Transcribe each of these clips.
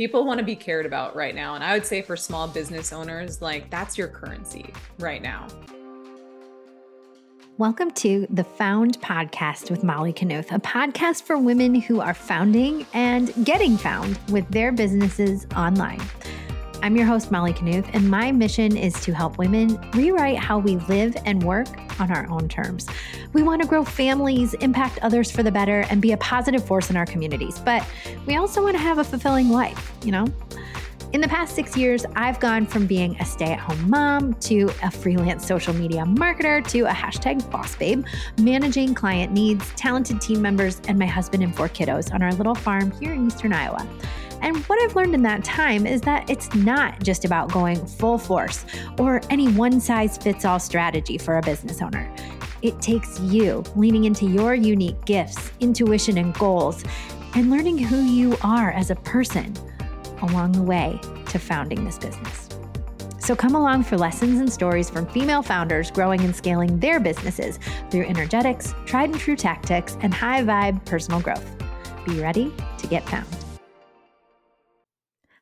people want to be cared about right now. And I would say for small business owners, like that's your currency right now. Welcome to the Found Podcast with Molly Knuth, a podcast for women who are founding and getting found with their businesses online. I'm your host, Molly Knuth, and my mission is to help women rewrite how we live and work on our own terms. We want to grow families, impact others for the better, and be a positive force in our communities. But we also want to have a fulfilling life, you know? In the past six years, I've gone from being a stay at home mom to a freelance social media marketer to a hashtag boss babe, managing client needs, talented team members, and my husband and four kiddos on our little farm here in Eastern Iowa. And what I've learned in that time is that it's not just about going full force or any one size fits all strategy for a business owner. It takes you leaning into your unique gifts, intuition, and goals, and learning who you are as a person along the way to founding this business. So come along for lessons and stories from female founders growing and scaling their businesses through energetics, tried and true tactics, and high vibe personal growth. Be ready to get found.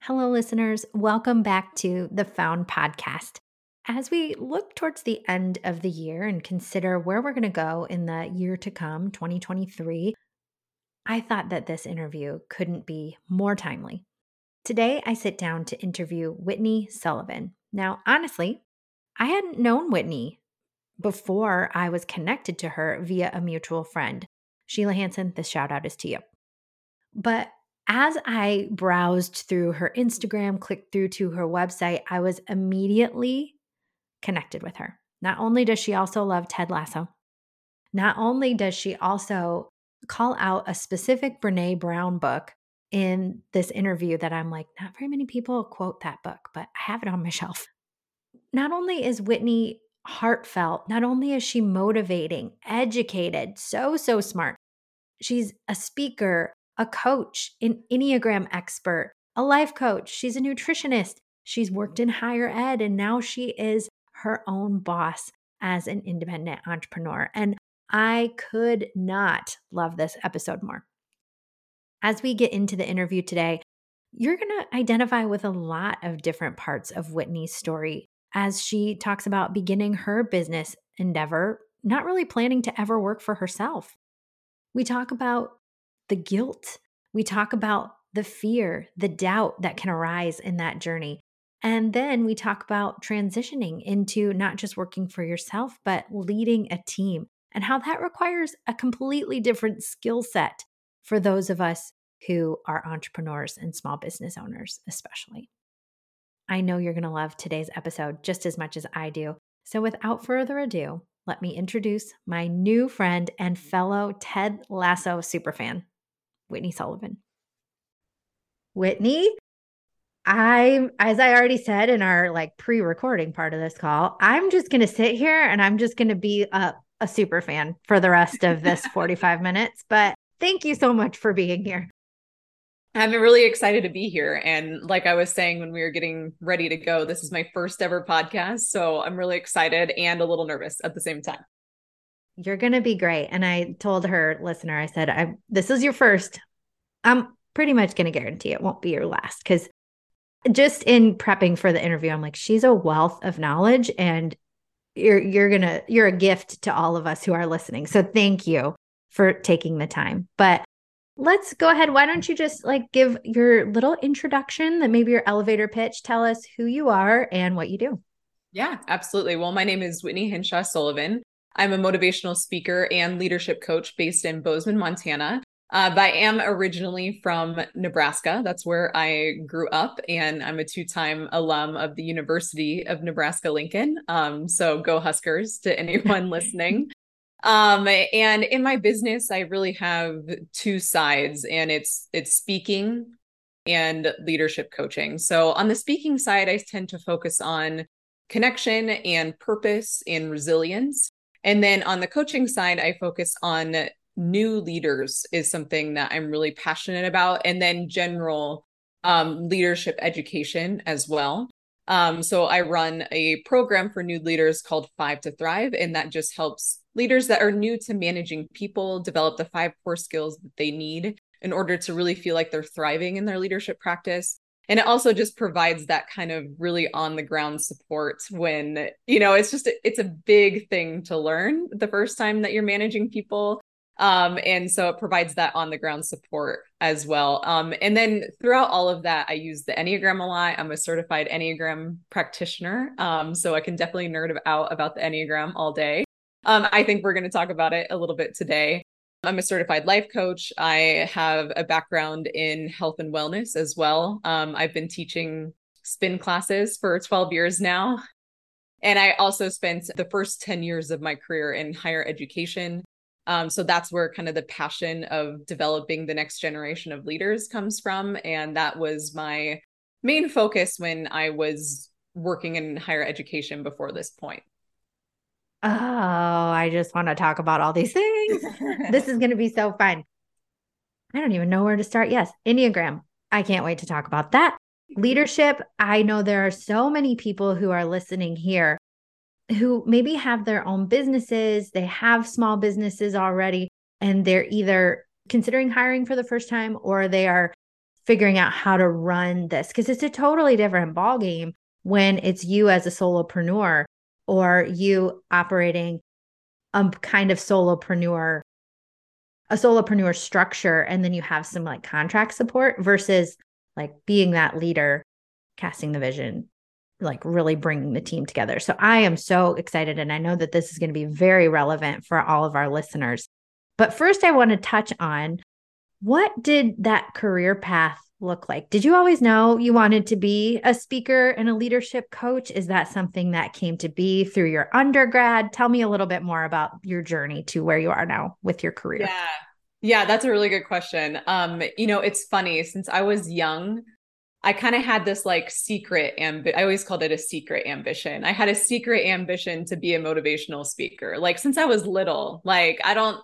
Hello, listeners. Welcome back to the Found Podcast. As we look towards the end of the year and consider where we're going to go in the year to come, 2023, I thought that this interview couldn't be more timely. Today, I sit down to interview Whitney Sullivan. Now, honestly, I hadn't known Whitney before I was connected to her via a mutual friend. Sheila Hanson, this shout out is to you. But as I browsed through her Instagram, clicked through to her website, I was immediately connected with her. Not only does she also love Ted Lasso, not only does she also call out a specific Brene Brown book in this interview that I'm like, not very many people quote that book, but I have it on my shelf. Not only is Whitney heartfelt, not only is she motivating, educated, so, so smart, she's a speaker, a coach, an Enneagram expert, a life coach. She's a nutritionist. She's worked in higher ed, and now she is her own boss as an independent entrepreneur. And I could not love this episode more. As we get into the interview today, you're going to identify with a lot of different parts of Whitney's story as she talks about beginning her business endeavor, not really planning to ever work for herself. We talk about the guilt, we talk about the fear, the doubt that can arise in that journey. And then we talk about transitioning into not just working for yourself, but leading a team and how that requires a completely different skill set for those of us who are entrepreneurs and small business owners, especially. I know you're going to love today's episode just as much as I do. So, without further ado, let me introduce my new friend and fellow Ted Lasso superfan, Whitney Sullivan. Whitney, I'm, as I already said in our like pre-recording part of this call, I'm just going to sit here and I'm just going to be a, a super fan for the rest of this 45 minutes. But Thank you so much for being here. I'm really excited to be here. And like I was saying when we were getting ready to go, this is my first ever podcast. So I'm really excited and a little nervous at the same time. You're going to be great. And I told her, listener, I said, I, this is your first. I'm pretty much going to guarantee it won't be your last because just in prepping for the interview, I'm like, she's a wealth of knowledge and you're, you're going to, you're a gift to all of us who are listening. So thank you for taking the time. But let's go ahead. Why don't you just like give your little introduction, that maybe your elevator pitch, tell us who you are and what you do. Yeah, absolutely. Well, my name is Whitney Hinshaw Sullivan. I'm a motivational speaker and leadership coach based in Bozeman, Montana. Uh, but I am originally from Nebraska. That's where I grew up, and I'm a two-time alum of the University of Nebraska Lincoln. Um, so go Huskers to anyone listening. Um, and in my business, I really have two sides, and it's it's speaking and leadership coaching. So on the speaking side, I tend to focus on connection and purpose and resilience. And then on the coaching side, I focus on new leaders is something that I'm really passionate about, and then general um, leadership education as well. Um, so I run a program for new leaders called Five to Thrive, and that just helps leaders that are new to managing people develop the five core skills that they need in order to really feel like they're thriving in their leadership practice. And it also just provides that kind of really on the ground support when you know it's just it's a big thing to learn the first time that you're managing people. Um, and so it provides that on the ground support as well. Um, and then throughout all of that i use the enneagram a lot. I'm a certified enneagram practitioner. Um, so i can definitely nerd out about the enneagram all day um, i think we're going to talk about it a little bit today I'm a certified life coach. I have a background in health and wellness as well. Um, I've been teaching spin classes for 12 years now. And I also spent the first 10 years of my career in higher education. Um, so that's where kind of the passion of developing the next generation of leaders comes from. And that was my main focus when I was working in higher education before this point. Oh, I just want to talk about all these things. this is going to be so fun. I don't even know where to start. Yes, Enneagram. I can't wait to talk about that. Leadership. I know there are so many people who are listening here who maybe have their own businesses, they have small businesses already, and they're either considering hiring for the first time or they are figuring out how to run this because it's a totally different ballgame when it's you as a solopreneur or you operating a kind of solopreneur a solopreneur structure and then you have some like contract support versus like being that leader casting the vision like really bringing the team together. So i am so excited and i know that this is going to be very relevant for all of our listeners. But first i want to touch on what did that career path look like? Did you always know you wanted to be a speaker and a leadership coach? Is that something that came to be through your undergrad? Tell me a little bit more about your journey to where you are now with your career. Yeah. Yeah, that's a really good question. Um, you know, it's funny since I was young, I kind of had this like secret ambi- I always called it a secret ambition. I had a secret ambition to be a motivational speaker. Like since I was little, like I don't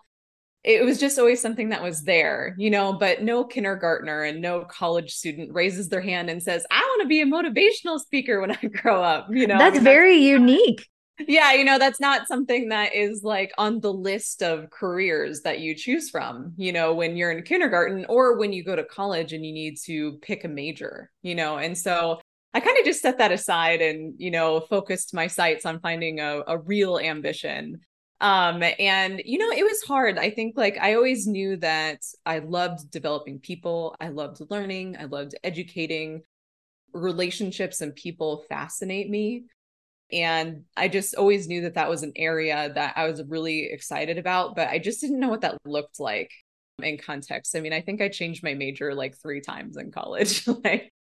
it was just always something that was there, you know, but no kindergartner and no college student raises their hand and says, I want to be a motivational speaker when I grow up, you know. That's very that's, unique. Yeah, you know, that's not something that is like on the list of careers that you choose from, you know, when you're in kindergarten or when you go to college and you need to pick a major, you know. And so I kind of just set that aside and, you know, focused my sights on finding a, a real ambition um and you know it was hard. I think like i always knew that i loved developing people. I loved learning. I loved educating. Relationships and people fascinate me. And i just always knew that that was an area that i was really excited about but i just didn't know what that looked like in context. I mean i think i changed my major like three times in college. Like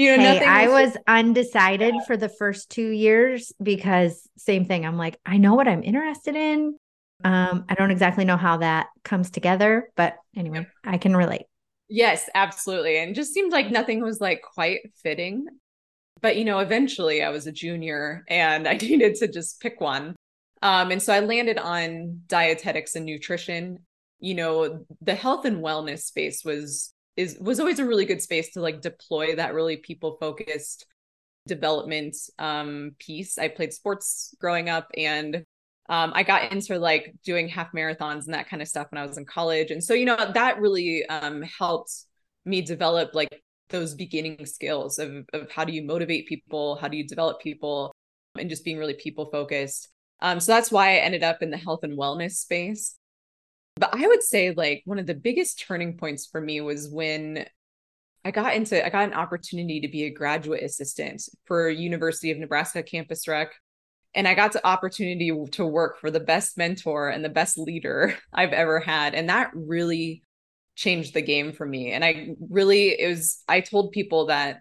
you know, hey, I was undecided yeah. for the first two years because same thing. I'm like, I know what I'm interested in. Um, I don't exactly know how that comes together, but anyway, I can relate. Yes, absolutely. And just seemed like nothing was like quite fitting. But you know, eventually I was a junior and I needed to just pick one. Um, and so I landed on dietetics and nutrition. You know, the health and wellness space was is was always a really good space to like deploy that really people focused development um piece. I played sports growing up and um, I got into like doing half marathons and that kind of stuff when I was in college. And so, you know, that really um, helped me develop like those beginning skills of, of how do you motivate people? How do you develop people? And just being really people focused. Um, so that's why I ended up in the health and wellness space. But I would say like one of the biggest turning points for me was when I got into I got an opportunity to be a graduate assistant for University of Nebraska campus rec and I got the opportunity to work for the best mentor and the best leader I've ever had and that really changed the game for me and I really it was I told people that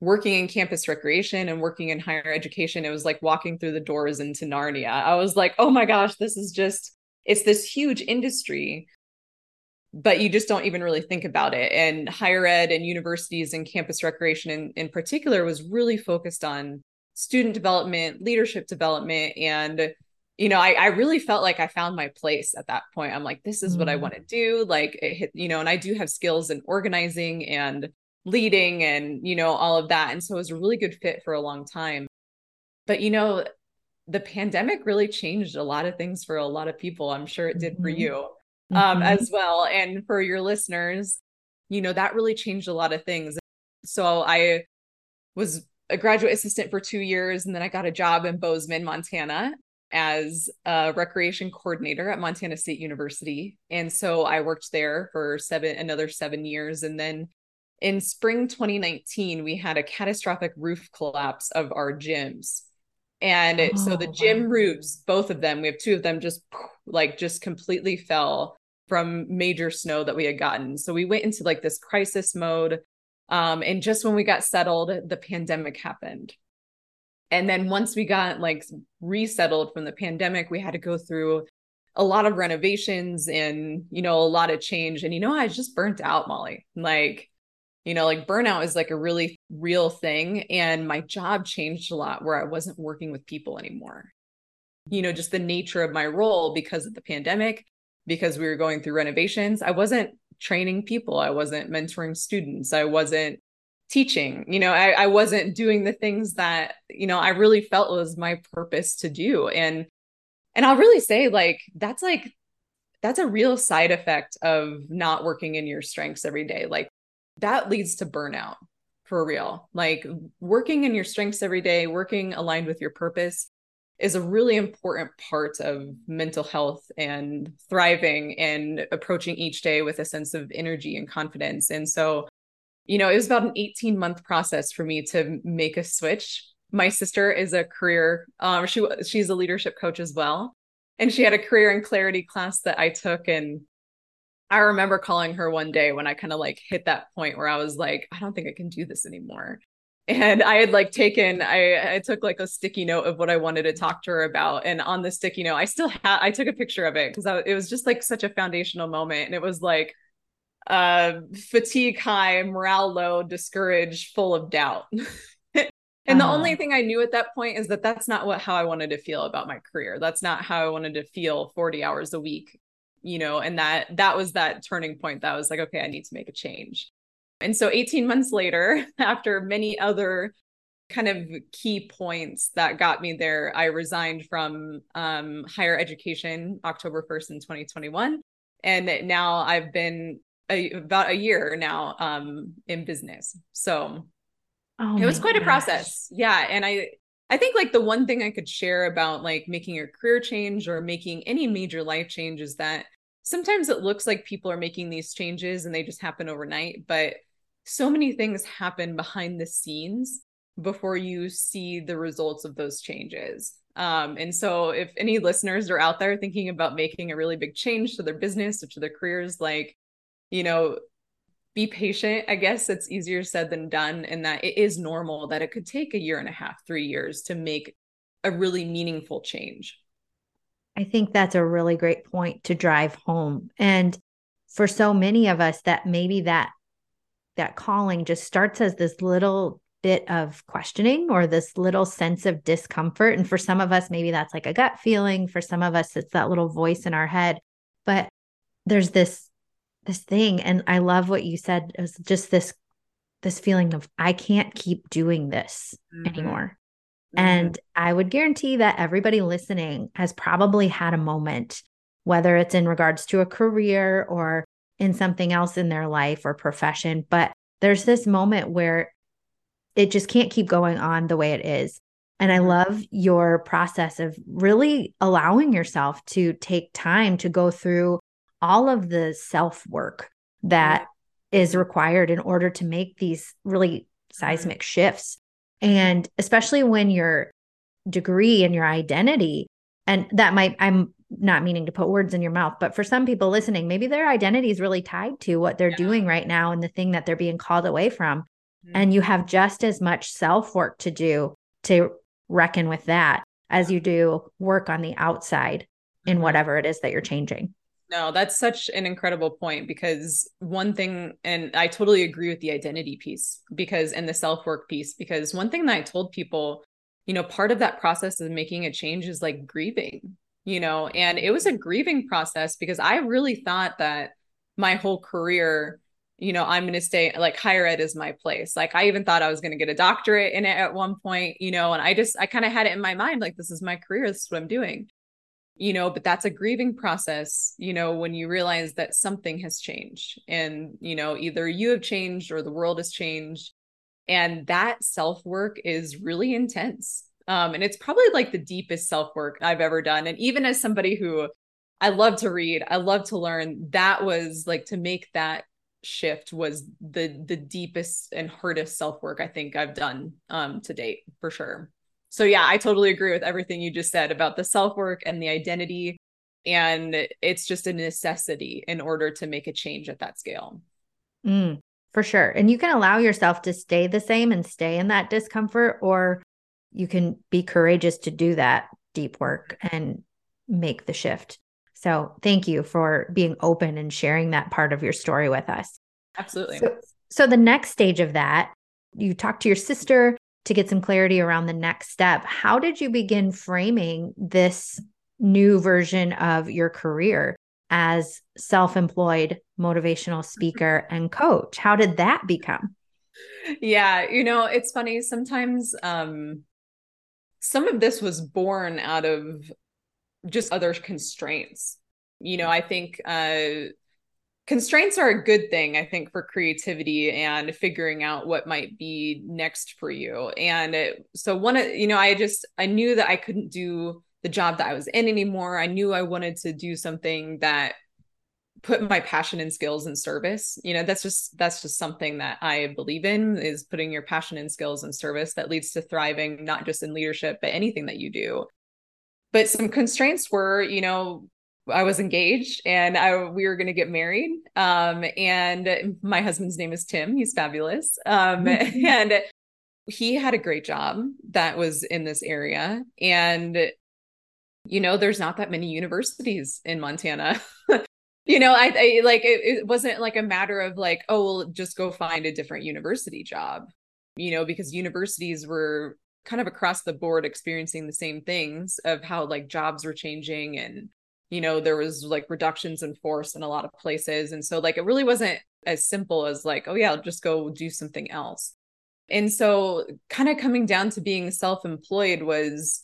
working in campus recreation and working in higher education it was like walking through the doors into Narnia. I was like, "Oh my gosh, this is just it's this huge industry but you just don't even really think about it. And higher ed and universities and campus recreation in, in particular was really focused on student development leadership development and you know I, I really felt like i found my place at that point. I'm like this is mm what i mm-hmm. want to do. Like it hit you know and i do have skills in organizing and leading and you know all of that. And so it was a really good fit for a long time. But you know the pandemic really changed a lot of things for a lot of people. I'm sure it did mm-hmm. for you um, mm-hmm. as well. And for your listeners, you know, that really changed a lot of things. So I was a graduate assistant for two years. And then I got a job in Bozeman, Montana as a recreation coordinator at Montana State University. And so I worked there for seven, another seven years. And then in spring 2019, we had a catastrophic roof collapse of our gyms. And oh, so the gym wow. roofs, both of them, we have two of them just like just completely fell from major snow that we had gotten. So we went into like this crisis mode. Um, and just when we got settled, the pandemic happened. And then once we got like resettled from the pandemic, we had to go through a lot of renovations and, you know, a lot of change. And, you know, I just burnt out, Molly. Like, you know, like burnout is like a really real thing. And my job changed a lot where I wasn't working with people anymore. You know, just the nature of my role because of the pandemic, because we were going through renovations, I wasn't training people, I wasn't mentoring students, I wasn't teaching you know I, I wasn't doing the things that you know i really felt was my purpose to do and and i'll really say like that's like that's a real side effect of not working in your strengths every day like that leads to burnout for real like working in your strengths every day working aligned with your purpose is a really important part of mental health and thriving and approaching each day with a sense of energy and confidence and so you know, it was about an 18 month process for me to make a switch. My sister is a career, um, she she's a leadership coach as well. And she had a career and clarity class that I took. And I remember calling her one day when I kind of like hit that point where I was like, I don't think I can do this anymore. And I had like taken, I, I took like a sticky note of what I wanted to talk to her about. And on the sticky note, I still had, I took a picture of it because it was just like such a foundational moment. And it was like, uh, fatigue high, morale low, discouraged, full of doubt. and uh-huh. the only uh-huh. thing I knew at that point is that that's not what how I wanted to feel about my career. That's not how I wanted to feel 40 hours a week, you know, and that that was that turning point that was like, okay, I need to make a change. And so 18 months later, after many other kind of key points that got me there, I resigned from um, higher education October 1st in 2021. And now I've been a, about a year now um, in business. So oh it was quite gosh. a process. Yeah. And I, I think like the one thing I could share about like making a career change or making any major life change is that sometimes it looks like people are making these changes and they just happen overnight, but so many things happen behind the scenes before you see the results of those changes. Um, and so if any listeners are out there thinking about making a really big change to their business or to their careers, like you know, be patient. I guess it's easier said than done, and that it is normal that it could take a year and a half, three years to make a really meaningful change. I think that's a really great point to drive home. And for so many of us that maybe that that calling just starts as this little bit of questioning or this little sense of discomfort and for some of us maybe that's like a gut feeling for some of us it's that little voice in our head but there's this this thing and i love what you said it was just this this feeling of i can't keep doing this mm-hmm. anymore mm-hmm. and i would guarantee that everybody listening has probably had a moment whether it's in regards to a career or in something else in their life or profession but there's this moment where it just can't keep going on the way it is and I mm-hmm. love your process of really allowing yourself to take time to go through all of the self work that is required in order to make these really seismic shifts. And especially when your degree and your identity, and that might, I'm not meaning to put words in your mouth, but for some people listening, maybe their identity is really tied to what they're yeah. doing right now and the thing that they're being called away from. Mm-hmm. And you have just as much self work to do to reckon with that as you do work on the outside in mm-hmm. whatever it is that you're changing. No, that's such an incredible point because one thing, and I totally agree with the identity piece because, and the self work piece, because one thing that I told people, you know, part of that process of making a change is like grieving, you know, and it was a grieving process because I really thought that my whole career, you know, I'm going to stay like higher ed is my place. Like I even thought I was going to get a doctorate in it at one point, you know, and I just, I kind of had it in my mind like, this is my career, this is what I'm doing you know but that's a grieving process you know when you realize that something has changed and you know either you have changed or the world has changed And that self work is really intense. Um, and it's probably like the deepest self work I've ever done. And even as somebody who I love to read, I love to learn, that was like to make that shift was the the deepest and hardest self work I think I've done um, to date for sure. So yeah, I totally agree with everything you just said about the self work and the identity and it's just a necessity in order to make a change at that scale. Mm, for sure. And you can allow yourself to stay the same and stay in that discomfort or you can be courageous to do that deep work and make the shift. So thank you for being open and sharing that part of your story with us. Absolutely. So, so the next stage of that, you talk to your sister to get some clarity around the next step. How did you begin framing this new version of your career as self-employed motivational speaker and coach? How did that become? Yeah, you know, it's funny sometimes um some of this was born out of just other constraints. You know, I think uh, constraints are a good thing, I think, for creativity and figuring out what might be next for you. And it, so, one of, you know, I just, I knew that I couldn't do the job that I was in anymore. I knew I wanted to do something that put my passion and skills in service you know that's just that's just something that i believe in is putting your passion and skills in service that leads to thriving not just in leadership but anything that you do but some constraints were you know i was engaged and i we were going to get married um and my husband's name is tim. He's fabulous. Um and he had a great job that was in this area. And you know there's not that many universities in montana. You know i, I like it, it wasn't like a matter of like oh well just go find a different university job you know because universities were kind of across the board experiencing the same things of how like jobs were changing and you know there was like reductions in force in a lot of places. And so like it really wasn't as simple as like oh yeah I'll just go do something else. And so kind of coming down to being self-employed was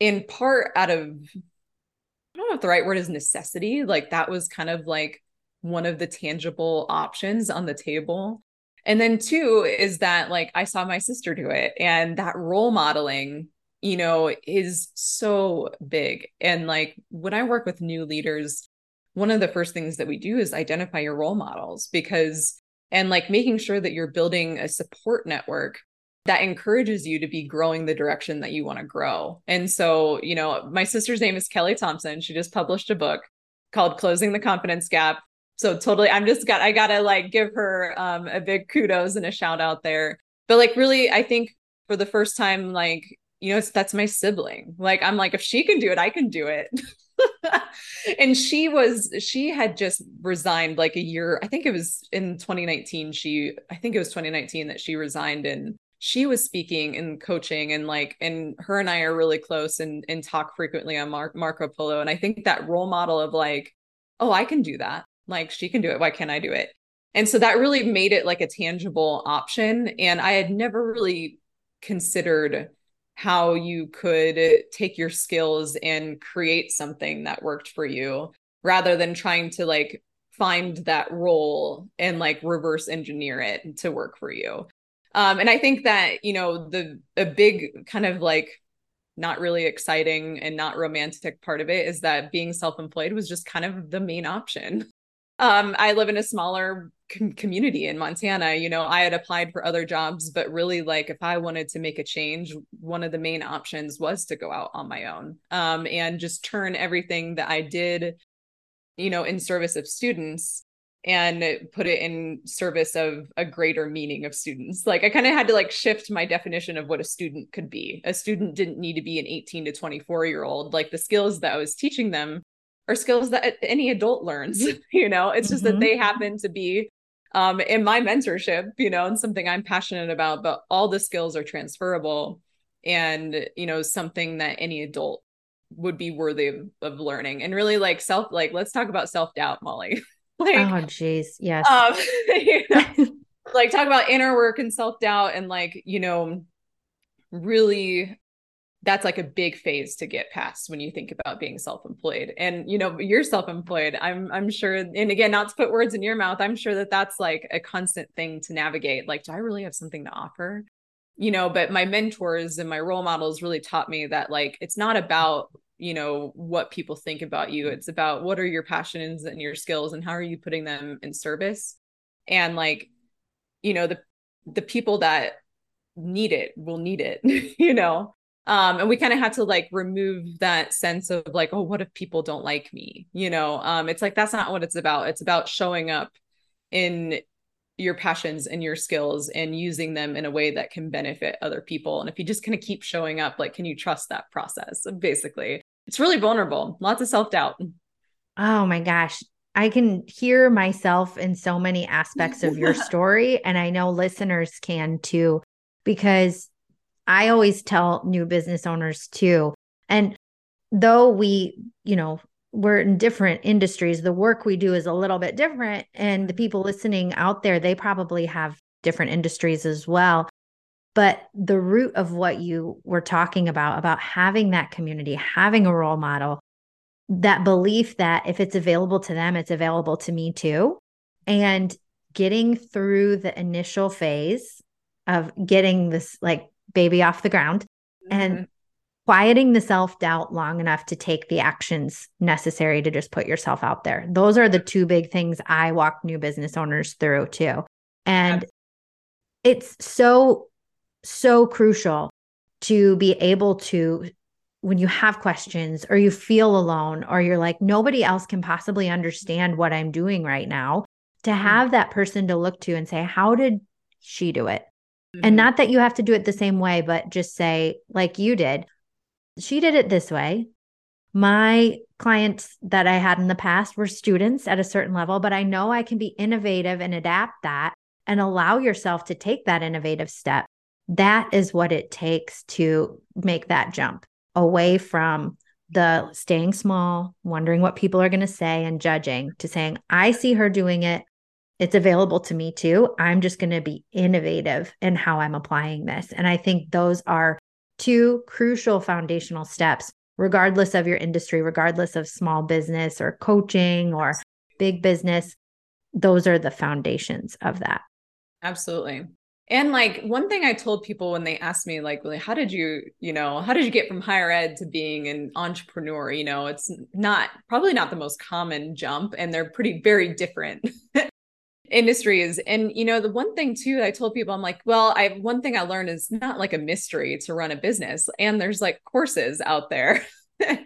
in part out of I don't know if the right word is necessity. Like that was kind of like one of the tangible options on the table. And then two is that like I saw my sister do it and that role modeling, you know, is so big. And like when I work with new leaders, one of the first things that we do is identify your role models because and like making sure that you're building a support network that encourages you to be growing the direction that you want to grow. And so, you know, my sister's name is Kelly Thompson. She just published a book called Closing the Confidence Gap so totally i'm just got i gotta like give her um a big kudos and a shout out there but like really i think for the first time like you know that's my sibling like i'm like if she can do it i can do it and she was she had just resigned like a year i think it was in 2019 she i think it was 2019 that she resigned and she was speaking and coaching and like and her and i are really close and and talk frequently on Mar- marco polo and i think that role model of like oh i can do that like she can do it. Why can't I do it? And so that really made it like a tangible option. And I had never really considered how you could take your skills and create something that worked for you rather than trying to like find that role and like reverse engineer it to work for you. Um, and I think that, you know, the a big kind of like not really exciting and not romantic part of it is that being self-employed was just kind of the main option. um, I live in a smaller com- community in Montana. You know, I had applied for other jobs, but really, like, if I wanted to make a change, one of the main options was to go out on my own um, and just turn everything that I did, you know, in service of students and put it in service of a greater meaning of students. Like I kind of had to like shift my definition of what a student could be. A student didn't need to be an 18 to 24 year old. Like the skills that I was teaching them are skills that any adult learns you know it's just mm-hmm. that they happen to be um, in my mentorship you know and something i'm passionate about but all the skills are transferable and you know something that any adult would be worthy of, of learning. And really like self like let's talk about self-doubt molly. Like oh jeez. Yes. um, you know, like talk about inner work and self-doubt and like you know really that's like a big phase to get past when you think about being self-employed. And you know you're self-employed. I'm i'm sure and again not to put words in your mouth i'm sure that that's like a constant thing to navigate. Like do i really have something to offer? You know but my mentors and my role models really taught me that like it's not about you know what people think about you. It's about what are your passions and your skills and how are you putting them in service? And like you know the the people that need it will need it you know um and we kind of had to like remove that sense of like oh what if people don't like me? You know um it's like that's not what it's about. It's about showing up in your passions and your skills and using them in a way that can benefit other people. And if you just kind of keep showing up like can you trust that process basically? It's really vulnerable. Lots of self-doubt. Oh my gosh. I can hear myself in so many aspects of your story. And I know listeners can too, because I always tell new business owners too. And though we, you know, we're in different industries, the work we do is a little bit different. And the people listening out there, they probably have different industries as well. But the root of what you were talking about, about having that community, having a role model, that belief that if it's available to them, it's available to me too. And getting through the initial phase of getting this like baby off the ground mm-hmm. and quieting the self doubt long enough to take the actions necessary to just put yourself out there. Those are the two big things I walk new business owners through too. And it's so, so crucial to be able to, when you have questions or you feel alone or you're like, nobody else can possibly understand what I'm doing right now, to mm-hmm. have that person to look to and say, How did she do it? Mm-hmm. And not that you have to do it the same way, but just say, like you did, she did it this way. My clients that I had in the past were students at a certain level, but I know I can be innovative and adapt that and allow yourself to take that innovative step. That is what it takes to make that jump away from the staying small, wondering what people are going to say and judging to saying, I see her doing it it's available to me too. I'm just going to be innovative in how I'm applying this. And I think those are two crucial foundational steps, regardless of your industry, regardless of small business or coaching or big business. Those are the foundations of that. Absolutely. And like one thing I told people when they asked me, like, really, how did you, you know, how did you get from higher ed to being an entrepreneur? You know, it's not probably not the most common jump, and they're pretty very different. industries and you know the one thing too i told people i'm like well i one thing i learned is not like a mystery to run a business and there's like courses out there.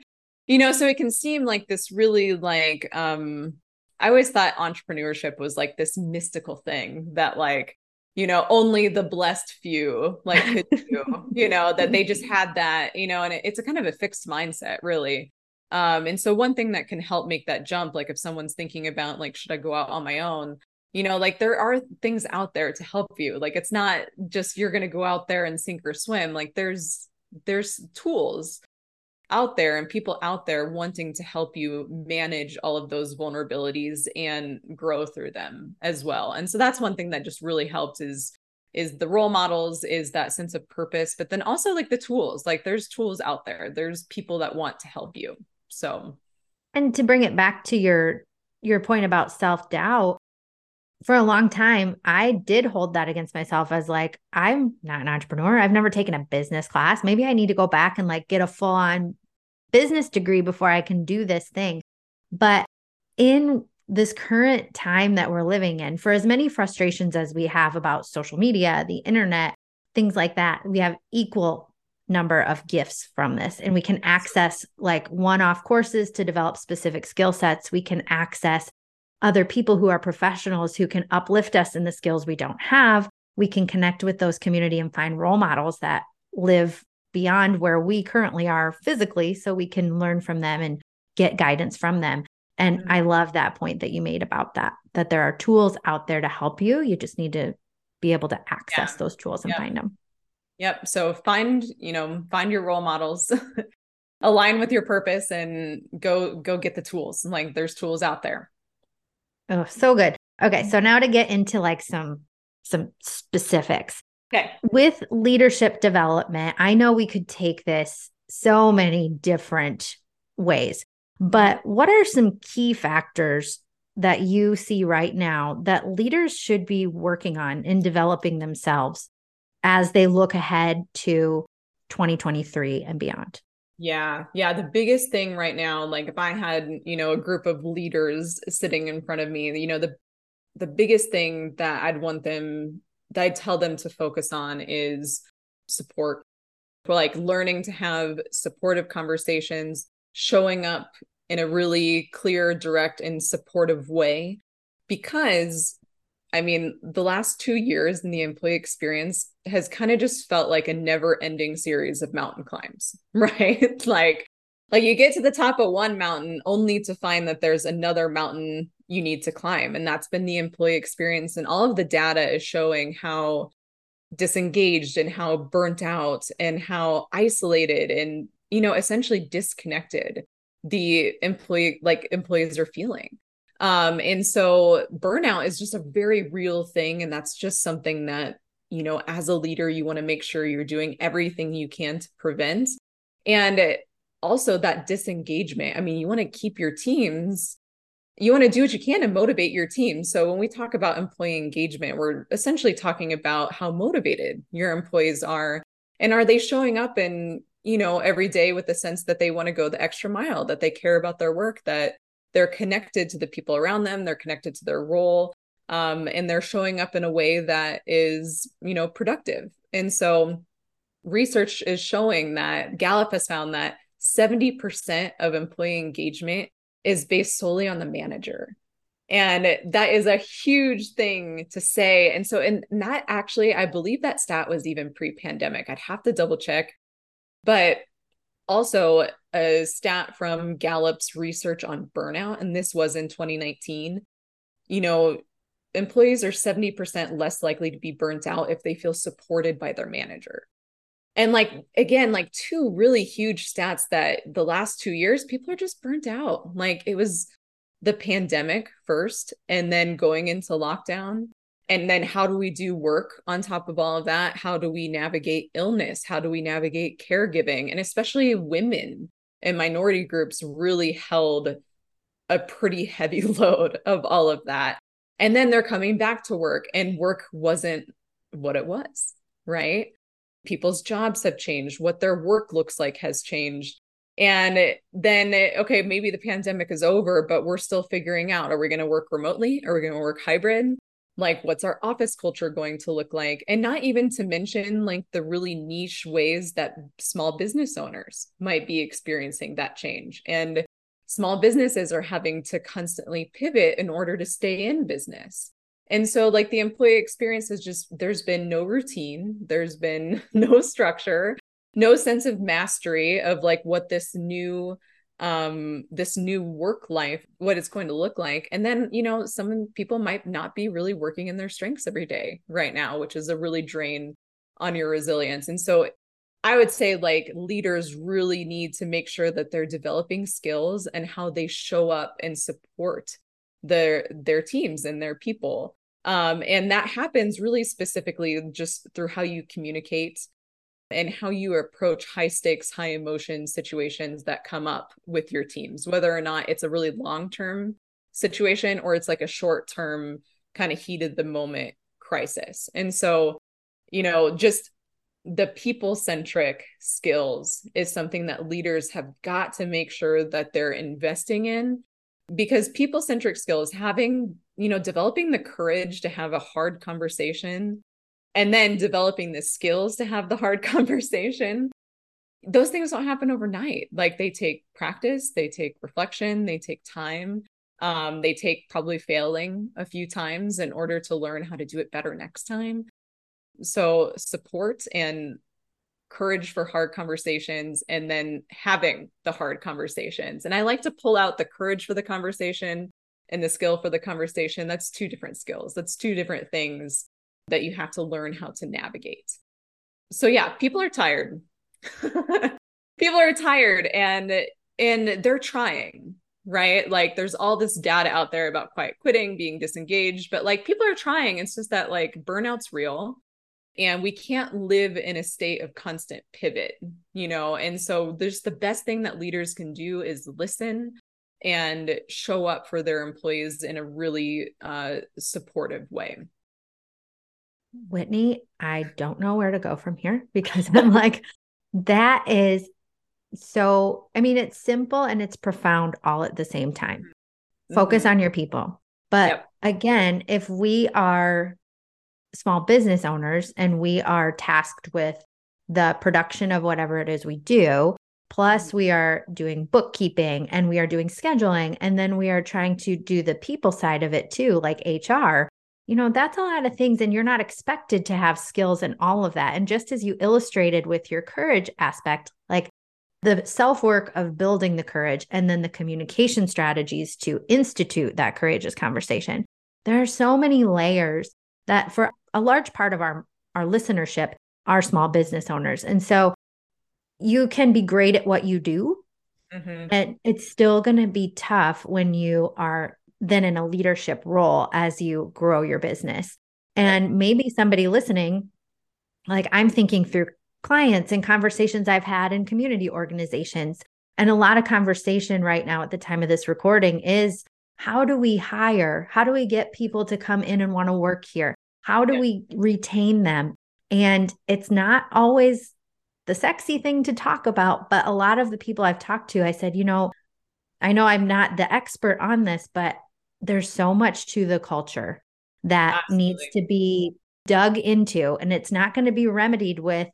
You know so it can seem like this really like um i always thought entrepreneurship was like this mystical thing that like you know only the blessed few like could do you know that they just had that you know and it, it's a kind of a fixed mindset really. Um and so one thing that can help make that jump like if someone's thinking about like should i go out on my own you know like there are things out there to help you like it's not just you're going to go out there and sink or swim like there's there's tools out there and people out there wanting to help you manage all of those vulnerabilities and grow through them as well and so that's one thing that just really helped is is the role models is that sense of purpose but then also like the tools like there's tools out there there's people that want to help you so. And to bring it back to your your point about self-doubt for a long time, I did hold that against myself as like, I'm not an entrepreneur. I've never taken a business class. Maybe I need to go back and like get a full on business degree before I can do this thing. But in this current time that we're living in, for as many frustrations as we have about social media, the internet, things like that, we have equal number of gifts from this and we can access like one-off courses to develop specific skill sets we can access other people who are professionals who can uplift us in the skills we don't have, we can connect with those community and find role models that live beyond where we currently are physically so we can learn from them and get guidance from them. And mm-hmm. I love that point that you made about that, that there are tools out there to help you. You just need to be able to access yeah. those tools and yep. find them. Yep. So find, you know, find your role models, align with your purpose and go go get the tools. Like there's tools out there. Oh, so good. Okay, mm-hmm. so now to get into like some some specifics. Okay. With leadership development, I know we could take this so many different ways, but what are some key factors that you see right now that leaders should be working on in developing themselves as they look ahead to 2023 and beyond? Yeah. Yeah. The biggest thing right now, like if I had, you know, a group of leaders sitting in front of me, you know, the the biggest thing that I'd want them that I'd tell them to focus on is support. For like learning to have supportive conversations, showing up in a really clear, direct, and supportive way. Because I mean, the last two years in the employee experience has kind of just felt like a never ending series of mountain climbs, right? like, like you get to the top of one mountain only to find that there's another mountain you need to climb. And that's been the employee experience. And all of the data is showing how disengaged and how burnt out and how isolated and, you know, essentially disconnected the employee, like employees are feeling. Um, and so burnout is just a very real thing. And that's just something that, you know, as a leader, you want to make sure you're doing everything you can to prevent. And also that disengagement. I mean, you want to keep your teams, you want to do what you can to motivate your team. So when we talk about employee engagement, we're essentially talking about how motivated your employees are. And are they showing up and, you know, every day with the sense that they want to go the extra mile, that they care about their work, that they're connected to the people around them they're connected to their role um, and they're showing up in a way that is you know productive. And so research is showing that gallup has found that 70% of employee engagement is based solely on the manager. And that is a huge thing to say. And so and that actually i believe that stat was even pre-pandemic. I'd have to double check. But also a stat from Gallup's research on burnout, and this was in 2019. You know, employees are 70% less likely to be burnt out if they feel supported by their manager. And like, again, like two really huge stats that the last two years, people are just burnt out. Like, it was the pandemic first, and then going into lockdown and then how do we do work on top of all of that how do we navigate illness how do we navigate caregiving and especially women and minority groups really held a pretty heavy load of all of that. And then they're coming back to work and work wasn't what it was right? People's jobs have changed. What their work looks like has changed. And then okay maybe the pandemic is over but we're still figuring out are we going to work remotely? Are we going to work hybrid like what's our office culture going to look like? And not even to mention like the really niche ways that small business owners might be experiencing that change. And small businesses are having to constantly pivot in order to stay in business. And so like the employee experience is just there's been no routine there's been no structure no sense of mastery of like what this new um this new work life what it's going to look like. And then you know some people might not be really working in their strengths every day right now which is a really drain on your resilience. And so i would say like leaders really need to make sure that they're developing skills and how they show up and support their their teams and their people. Um and that happens really specifically just through how you communicate and how you approach high stakes, high emotion situations that come up with your teams, whether or not it's a really long term situation or it's like a short term kind of heated the moment crisis. And so, you know, just the people centric skills is something that leaders have got to make sure that they're investing in because people centric skills having you know developing the courage to have a hard conversation and then developing the skills to have the hard conversation. Those things don't happen overnight. Like they take practice they take reflection they take time. Um, they take probably failing a few times in order to learn how to do it better next time. So support and courage for hard conversations and then having the hard conversations. And i like to pull out the courage for the conversation and the skill for the conversation. That's two different skills. That's two different things that you have to learn how to navigate. So yeah, people are tired. people are tired and and they're trying, right? Like there's all this data out there about quiet quitting, being disengaged, but like people are trying. It's just that like burnout's real. and we can't live in a state of constant pivot you know and so there's the best thing that leaders can do is listen and show up for their employees in a really uh, supportive way whitney i don't know where to go from here because i'm like that is so i mean it's simple and it's profound all at the same time mm-hmm. focus on your people but yep. again if we are small business owners and we are tasked with the production of whatever it is we do. Plus, mm-hmm. we are doing bookkeeping and we are doing scheduling. And then we are trying to do the people side of it too, like HR. You know, that's a lot of things. And you're not expected to have skills in all of that. And just as you illustrated with your courage aspect, like the self work of building the courage and then the communication strategies to institute that courageous conversation. There are so many layers that for a large part of our our listenership are small business owners and so you can be great at what you do mm-hmm. and it's still going to be tough when you are then in a leadership role as you grow your business. And maybe somebody listening like i'm thinking through clients and conversations i've had in community organizations. And a lot of conversation right now at the time of this recording is how do we hire? How do we get people to come in and want to work here? How do yeah. we retain them? And it's not always the sexy thing to talk about, but a lot of the people I've talked to, I said, you know, I know I'm not the expert on this, but there's so much to the culture that Absolutely. needs to be dug into. And it's not going to be remedied with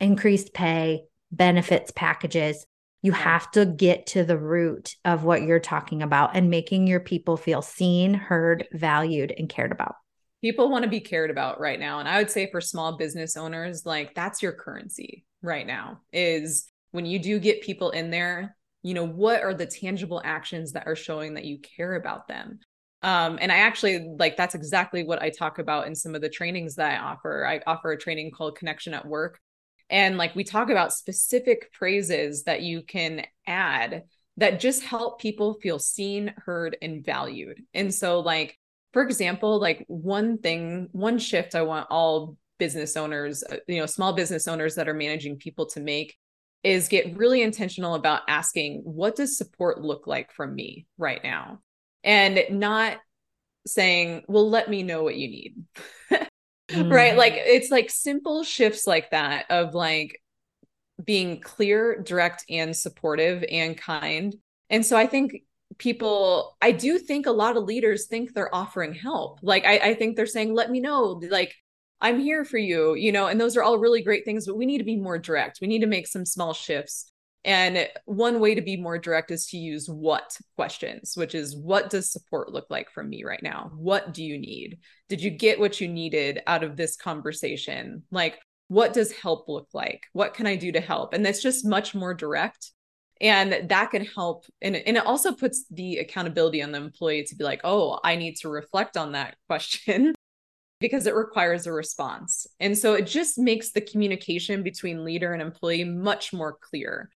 increased pay, benefits packages. You yeah. have to get to the root of what you're talking about and making your people feel seen, heard, valued, and cared about people want to be cared about right now and i would say for small business owners like that's your currency right now is when you do get people in there you know what are the tangible actions that are showing that you care about them? Um, and i actually like that's exactly what i talk about in some of the trainings that i offer. I offer a training called connection at work. And like we talk about specific phrases that you can add that just help people feel seen heard and valued. And so like for example, like one thing, one shift I want all business owners, uh, you know, small business owners that are managing people to make is get really intentional about asking, what does support look like from me right now? And not saying, well, let me know what you need. mm. Right. Like it's like simple shifts like that of like being clear, direct, and supportive and kind. And so I think people i do think a lot of leaders think they're offering help like I, I think they're saying let me know like i'm here for you you know and those are all really great things but we need to be more direct. We need to make some small shifts. And one way to be more direct is to use what questions which is what does support look like from me right now? What do you need? Did you get what you needed out of this conversation? Like what does help look like? What can i do to help? And that's just much more direct. And that can help. And, and it also puts the accountability on the employee to be like oh i need to reflect on that question because it requires a response. And so it just makes the communication between leader and employee much more clear.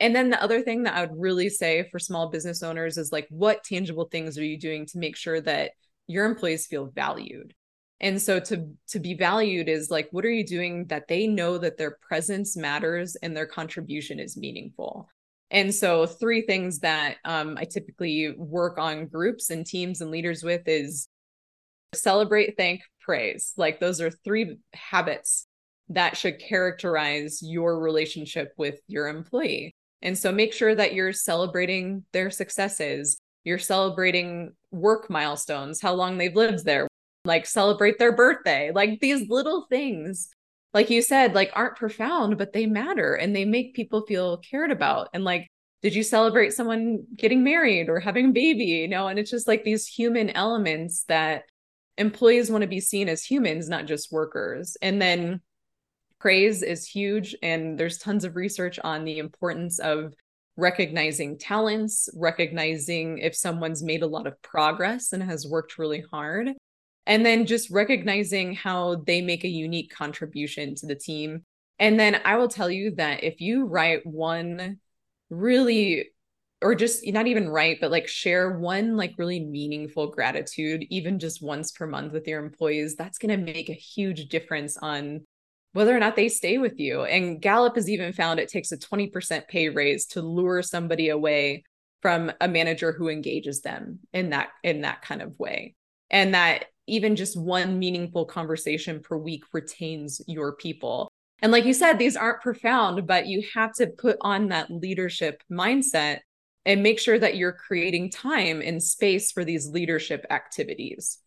And then the other thing that i would really say for small business owners is like what tangible things are you doing to make sure that your employees feel valued? And so to to be valued is like what are you doing that they know that their presence matters and their contribution is meaningful? And so three things that um, i typically work on groups and teams and leaders with is celebrate thank praise. Like those are three habits that should characterize your relationship with your employee. And so make sure that you're celebrating their successes. You're celebrating work milestones how long they've lived there. Like celebrate their birthday, like these little things, like you said, like aren't profound, but they matter and they make people feel cared about. And like, did you celebrate someone getting married or having a baby? You know, and it's just like these human elements that employees want to be seen as humans, not just workers. And then praise is huge. And there's tons of research on the importance of recognizing talents, recognizing if someone's made a lot of progress and has worked really hard, and then just recognizing how they make a unique contribution to the team. And then I will tell you that if you write one really or just not even write, but like share one like really meaningful gratitude, even just once per month with your employees. That's going to make a huge difference on whether or not they stay with you. And Gallup has even found it takes a 20% pay raise to lure somebody away from a manager who engages them in that in that kind of way. And that even just one meaningful conversation per week retains your people. And like you said, these aren't profound, but you have to put on that leadership mindset and make sure that you're creating time and space for these leadership activities.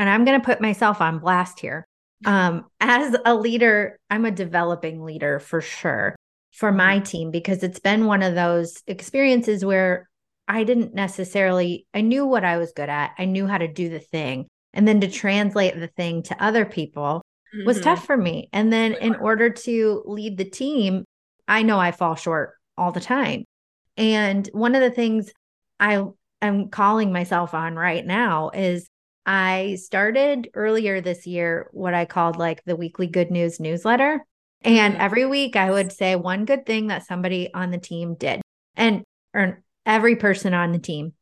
And I'm going to put myself on blast here. Um, as a leader, I'm a developing leader for sure for mm-hmm. my team because it's been one of those experiences where I didn't necessarily, I knew what I was good at, I knew how to do the thing. And then to translate the thing to other people mm-hmm. was tough for me. And then in order to lead the team, I know I fall short all the time. And one of the things I am calling myself on right now is I started earlier this year what I called like the weekly good news newsletter. And mm-hmm. every week I would say one good thing that somebody on the team did. And or every person on the team,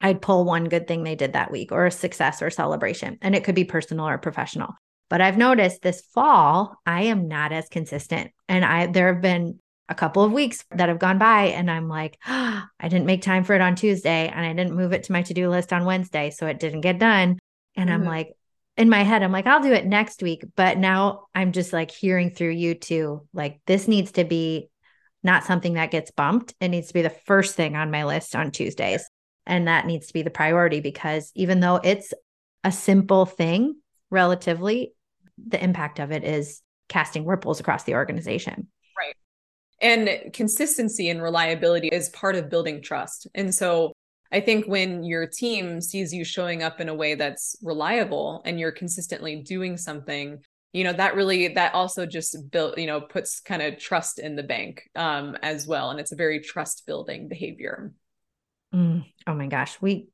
I'd pull one good thing they did that week or a success or celebration. And it could be personal or professional. But I've noticed this fall, I am not as consistent. And I there have been a couple of weeks that have gone by and I'm like, oh, I didn't make time for it on Tuesday and I didn't move it to my to-do list on Wednesday, so it didn't get done. And mm-hmm. I'm like, in my head, I'm like, I'll do it next week. But now I'm just like hearing through you too, like this needs to be not something that gets bumped. It needs to be the first thing on my list on Tuesdays. And that needs to be the priority because even though it's a simple thing relatively, the impact of it is casting ripples across the organization. And consistency and reliability is part of building trust. And so I think when your team sees you showing up in a way that's reliable and you're consistently doing something, you know, that really, that also just built, you know, puts kind of trust in the bank um, as well. And it's a very trust building behavior. Mm, oh my gosh. We,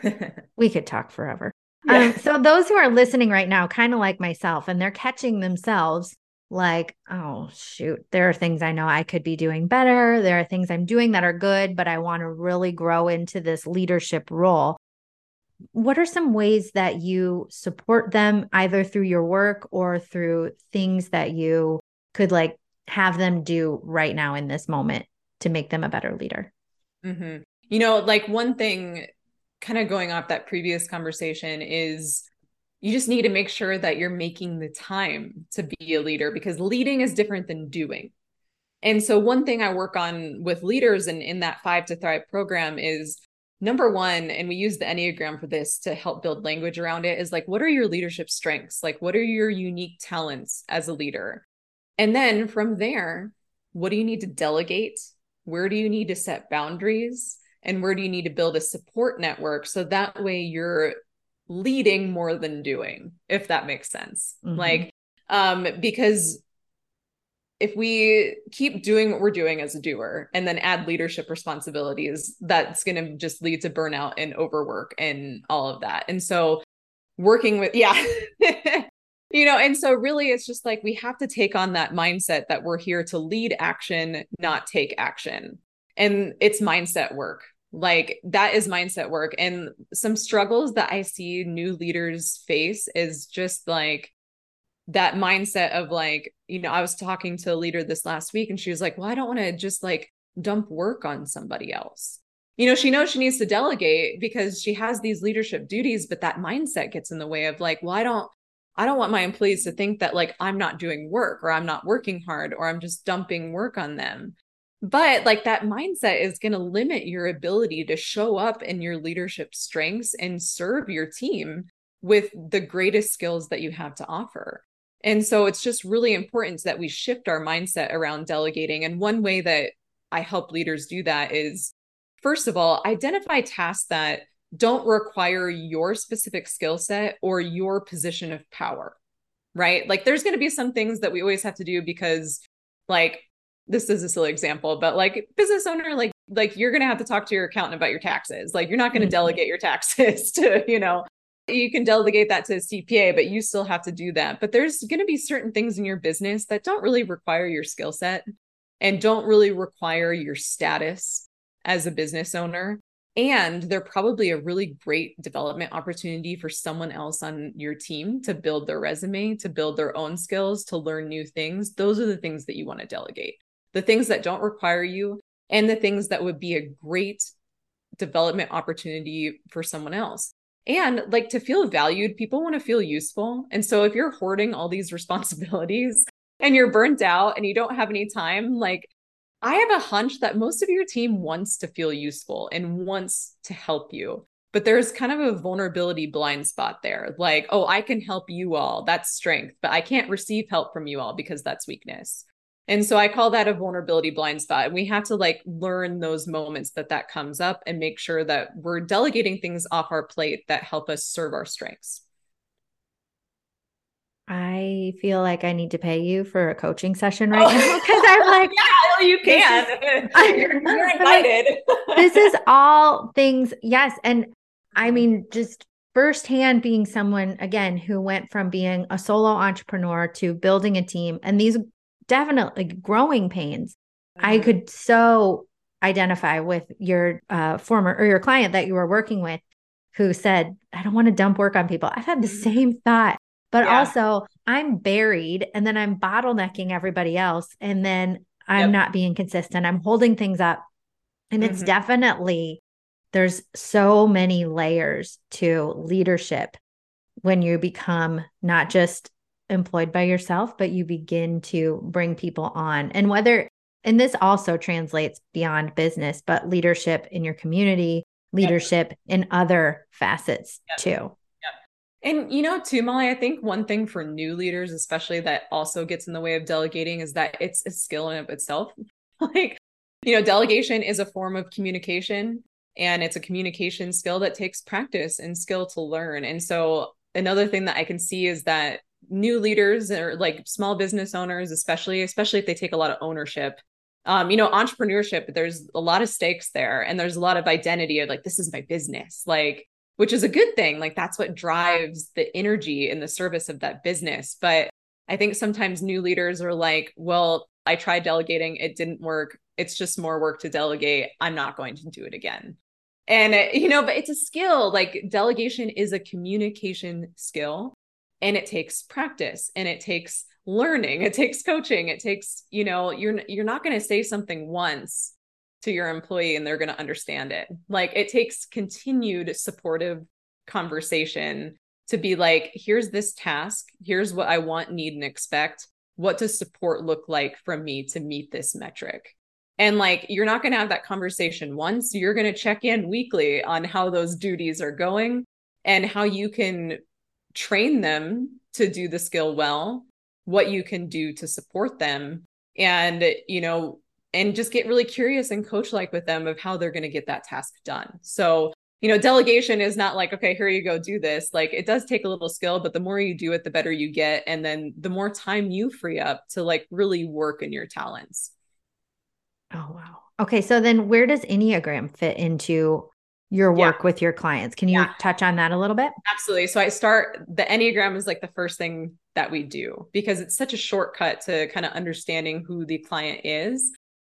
we could talk forever. Yeah. Um, so those who are listening right now, kind of like myself, and they're catching themselves like, oh, shoot, there are things I know I could be doing better. There are things I'm doing that are good, but I want to really grow into this leadership role. What are some ways that you support them either through your work or through things that you could like have them do right now in this moment to make them a better leader? Mm-hmm. You know, like one thing kind of going off that previous conversation is you just need to make sure that you're making the time to be a leader because leading is different than doing. And so, one thing I work on with leaders and in that Five to Thrive program is number one, and we use the Enneagram for this to help build language around it, is like, what are your leadership strengths? Like, what are your unique talents as a leader? And then from there, what do you need to delegate? Where do you need to set boundaries? And where do you need to build a support network so that way you're leading more than doing if that makes sense. Mm-hmm. like um because if we keep doing what we're doing as a doer and then add leadership responsibilities that's going to just lead to burnout and overwork and all of that. And so working with yeah. You know and so really it's just like we have to take on that mindset that we're here to lead action not take action. And it's mindset work like that is mindset work. And some struggles that i see new leaders face is just like that mindset of like you know i was talking to a leader this last week and she was like well i don't want to just like dump work on somebody else. You know she knows she needs to delegate because she has these leadership duties but that mindset gets in the way of like well i don't i don't want my employees to think that like i'm not doing work or i'm not working hard or i'm just dumping work on them but like that mindset is going to limit your ability to show up in your leadership strengths and serve your team with the greatest skills that you have to offer. And so it's just really important that we shift our mindset around delegating. And one way that I help leaders do that is first of all, identify tasks that don't require your specific skill set or your position of power, right? Like there's going to be some things that we always have to do because like this is a silly example, but like business owner, like like you're gonna have to talk to your accountant about your taxes. Like you're not gonna mm-hmm. delegate your taxes to, you know, you can delegate that to a CPA, but you still have to do that. But there's gonna be certain things in your business that don't really require your skill set and don't really require your status as a business owner and they're probably a really great development opportunity for someone else on your team to build their resume, to build their own skills, to learn new things. Those are the things that you want to delegate. The things that don't require you and the things that would be a great development opportunity for someone else. And like to feel valued, people want to feel useful. And so if you're hoarding all these responsibilities and you're burnt out and you don't have any time, like I have a hunch that most of your team wants to feel useful and wants to help you. But there's kind of a vulnerability blind spot there. Like, oh, I can help you all. That's strength, but I can't receive help from you all because that's weakness. And so I call that a vulnerability blind spot. And we have to like learn those moments that that comes up and make sure that we're delegating things off our plate that help us serve our strengths. I feel like I need to pay you for a coaching session right oh. now because I'm like, yeah, you can. Is, you're, you're invited. this is all things, yes. And I mm-hmm. mean, just firsthand being someone again who went from being a solo entrepreneur to building a team and these definitely growing pains. Mm-hmm. I could so identify with your uh, former or your client that you were working with who said, I don't want to dump work on people. I've had the mm-hmm. same thought. But yeah. also, I'm buried and then I'm bottlenecking everybody else. And then I'm yep. not being consistent. I'm holding things up. And mm-hmm. it's definitely, there's so many layers to leadership when you become not just employed by yourself, but you begin to bring people on. And whether, and this also translates beyond business, but leadership in your community, leadership yep. in other facets yep. too. And you know, too, Molly, I think one thing for new leaders, especially that also gets in the way of delegating, is that it's a skill in of itself. like, you know, delegation is a form of communication and it's a communication skill that takes practice and skill to learn. And so another thing that I can see is that new leaders or like small business owners, especially, especially if they take a lot of ownership. Um, you know, entrepreneurship, there's a lot of stakes there and there's a lot of identity of like, this is my business. Like, which is a good thing. Like that's what drives the energy in the service of that business. But I think sometimes new leaders are like, well, I tried delegating, it didn't work. It's just more work to delegate. I'm not going to do it again. And, you know, but it's a skill. Like delegation is a communication skill and it takes practice and it takes learning. It takes coaching. It takes, you know, you're, you're not going to say something once to your employee and they're going to understand it. Like it takes continued supportive conversation to be like, here's this task, here's what I want, need, and expect. What does support look like from me to meet this metric? And like, you're not going to have that conversation once. You're going to check in weekly on how those duties are going and how you can train them to do the skill well, what you can do to support them. And, you know, and just get really curious and coach like with them of how they're going to get that task done. So, you know, delegation is not like, okay, here you go, do this. Like it does take a little skill, but the more you do it, the better you get. And then the more time you free up to like really work in your talents. Oh, wow. Okay. So then where does Enneagram fit into your work yeah. with your clients? Can you yeah. touch on that a little bit? Absolutely. So I start the Enneagram is like the first thing that we do because it's such a shortcut to kind of understanding who the client is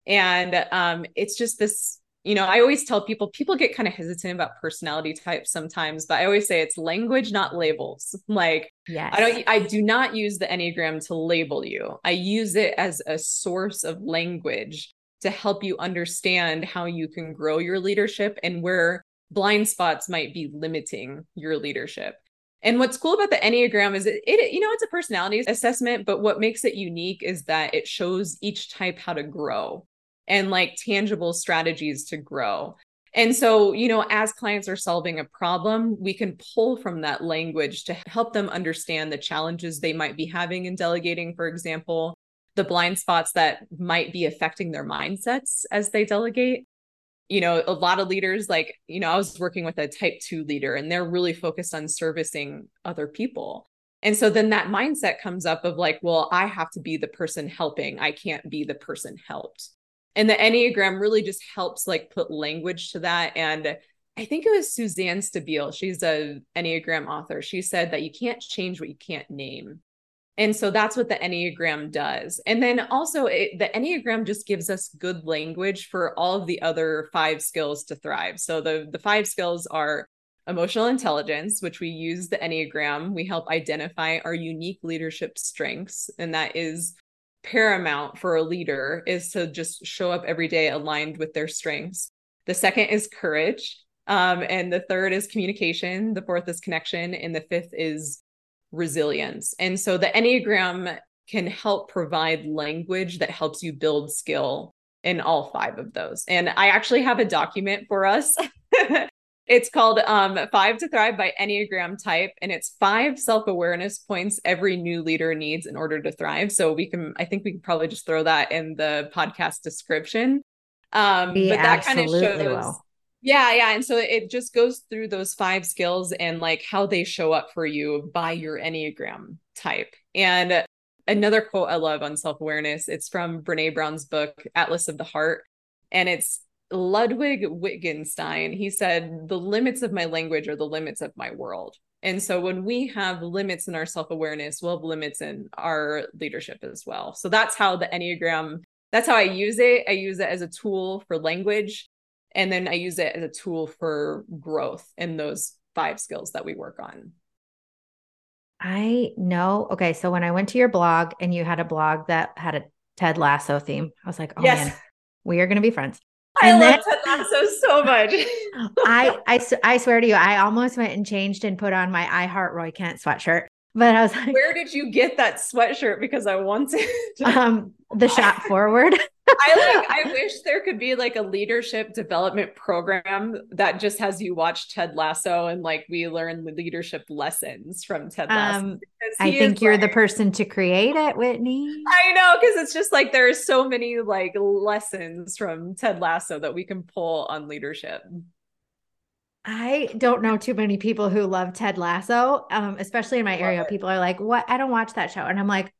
and um, it's just this, you know, I always tell people, people get kind of hesitant about personality types sometimes, but I always say it's language, not labels. Like, yes. I don't, I do not use the Enneagram to label you. I use it as a source of language to help you understand how you can grow your leadership and where blind spots might be limiting your leadership. And what's cool about the Enneagram is it, it, you know, it's a personality assessment, but what makes it unique is that it shows each type how to grow and like tangible strategies to grow. And so, you know, as clients are solving a problem, we can pull from that language to help them understand the challenges they might be having in delegating, for example, the blind spots that might be affecting their mindsets as they delegate. You know, a lot of leaders, like, you know, I was working with a type two leader and they're really focused on servicing other people. And so then that mindset comes up of like, well, I have to be the person helping. I can't be the person helped and the enneagram really just helps like put language to that and i think it was suzanne stabile she's a enneagram author she said that you can't change what you can't name And so that's what the Enneagram does. And then also, it, the Enneagram just gives us good language for all of the other five skills to thrive. So the, the five skills are emotional intelligence, which we use the Enneagram. We help identify our unique leadership strengths. And that is paramount for a leader is to just show up every day aligned with their strengths. The second is courage. Um, and the third is communication. The fourth is connection. And the fifth is resilience. And so the Enneagram can help provide language that helps you build skill in all five of those. And I actually have a document for us It's called um, Five to Thrive by Enneagram Type, and it's five self awareness points every new leader needs in order to thrive. So we can, I think we can probably just throw that in the podcast description. Um, we but that kind of shows. Will. Yeah, yeah. And so it just goes through those five skills and like how they show up for you by your Enneagram type. And another quote I love on self awareness, it's from Brene Brown's book, Atlas of the Heart. And it's Ludwig Wittgenstein, he said, the limits of my language are the limits of my world. And so when we have limits in our self awareness, we'll have limits in our leadership as well. So that's how the Enneagram, that's how I use it. I use it as a tool for language. And then I use it as a tool for growth in those five skills that we work on. I know. Okay. So when I went to your blog and you had a blog that had a Ted Lasso theme, I was like, oh yes. man, we are going to be friends. I and love Ted Lasso so much. I, I I swear to you, I almost went and changed and put on my I Heart Roy Kent sweatshirt. But I was like, Where did you get that sweatshirt? Because I want it. um, the shot forward. I like I wish there could be like a leadership development program that just has you watch Ted Lasso and like we learn leadership lessons from Ted Lasso. Um, I think you're like, the person to create it, Whitney. I know because it's just like there are so many like lessons from Ted Lasso that we can pull on leadership. I don't know too many people who love Ted Lasso, um, especially in my area. People are like, "What? I don't watch that show," and I'm like,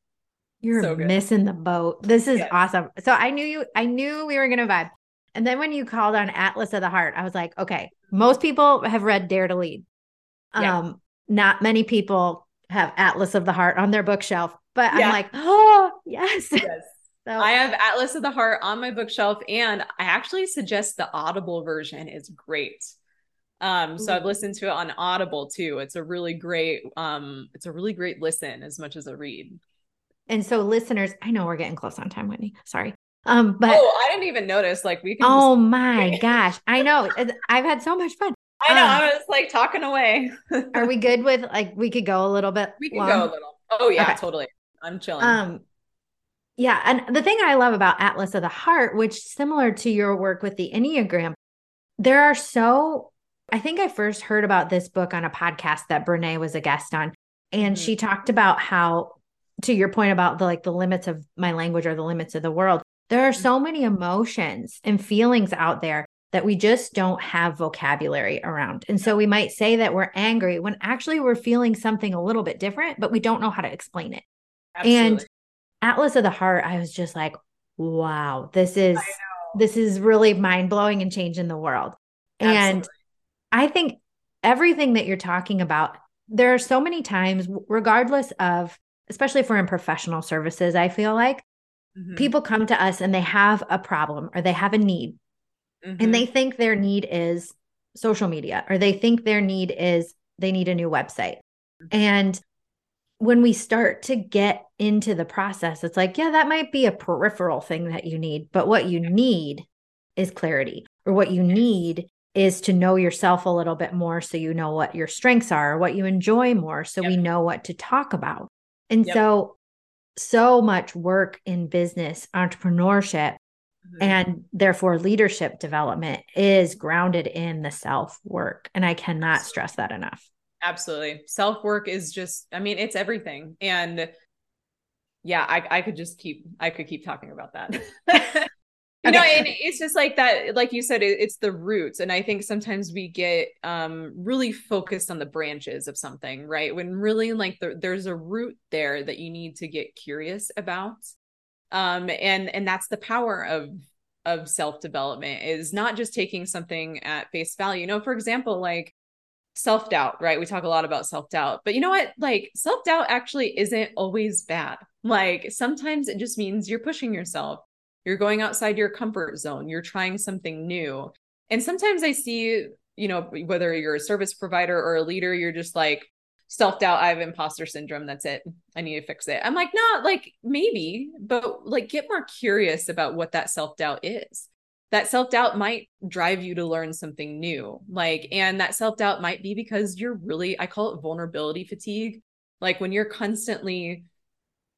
you're so missing the boat. This is yes. awesome. So I knew you, I knew we were going to vibe. And then when you called on Atlas of the Heart, I was like, okay, most people have read Dare to Lead. Yeah. Um, not many people have Atlas of the Heart on their bookshelf, but yeah. I'm like, oh, yes. yes. So, I have Atlas of the Heart on my bookshelf, and I actually suggest the Audible version is great. Um, so I've listened to it on Audible too. It's a really great, um, it's a really great listen as much as a read. And so listeners, I know we're getting close on time, Whitney. Sorry. Um, but oh, I didn't even notice. Like we can Oh just- my gosh. I know. I've had so much fun. I know. Um, I was like talking away. are we good with like we could go a little bit? We can long? go a little. Oh yeah, okay. totally. I'm chilling. Um yeah, and the thing I love about Atlas of the Heart, which similar to your work with the Enneagram, there are so I think I first heard about this book on a podcast that Brene was a guest on. And mm-hmm. she talked about how to your point about the like the limits of my language or the limits of the world there are mm. so many emotions and feelings out there that we just don't have vocabulary around. And so we might say that we're angry when actually we're feeling something a little bit different, but we don't know how to explain it. Absolutely. And Atlas of the Heart, I was just like, wow, this is this is really mind-blowing and changing the world. Absolutely. And I think everything that you're talking about, there are so many times, regardless of especially if we're in professional services, I feel like mm-hmm. people come to us and they have a problem or they have a need mm-hmm. and they think their need is social media or they think their need is they need a new website. Mm-hmm. And when we start to get into the process, it's like, yeah, that might be a peripheral thing that you need, but what you need is clarity, or what you need is to know yourself a little bit more so you know what your strengths are, what you enjoy more, so yep. we know what to talk about. And yep. so, so much work in business, entrepreneurship, mm-hmm. and therefore leadership development is grounded in the self work. And I cannot stress that enough. Absolutely. Self work is just, I mean, it's everything. And yeah, I, I could just keep, I could keep talking about that. you know and it's just like that like you said it, it's the roots and i think sometimes we get um really focused on the branches of something right when really like the, there's a root there that you need to get curious about um and and that's the power of of self development is not just taking something at face value you know for example like self doubt, right? We talk a lot about self doubt, but you know what? Like self doubt actually isn't always bad. Like sometimes it just means you're pushing yourself, you're going outside your comfort zone, you're trying something new. And sometimes I see, you know, whether you're a service provider or a leader, you're just like, self doubt, I have imposter syndrome. That's it. I need to fix it. I'm like, not like maybe, but like get more curious about what that self doubt is that self doubt might drive you to learn something new. Like, and that self doubt might be because you're really, I call it vulnerability fatigue. Like, when you're constantly,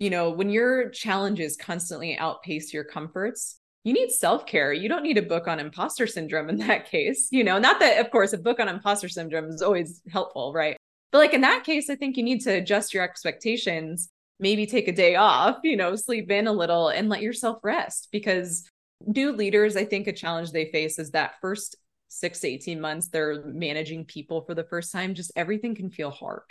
you know, when your challenges constantly outpace your comforts, you need self care. You don't need a book on imposter syndrome in that case. You know, not that, of course, a book on imposter syndrome is always helpful, right? But like in that case, I think you need to adjust your expectations, maybe take a day off, you know, sleep in a little and let yourself rest because new leaders, I think a challenge they face is that first six to 18 months, they're managing people for the first time, just everything can feel hard.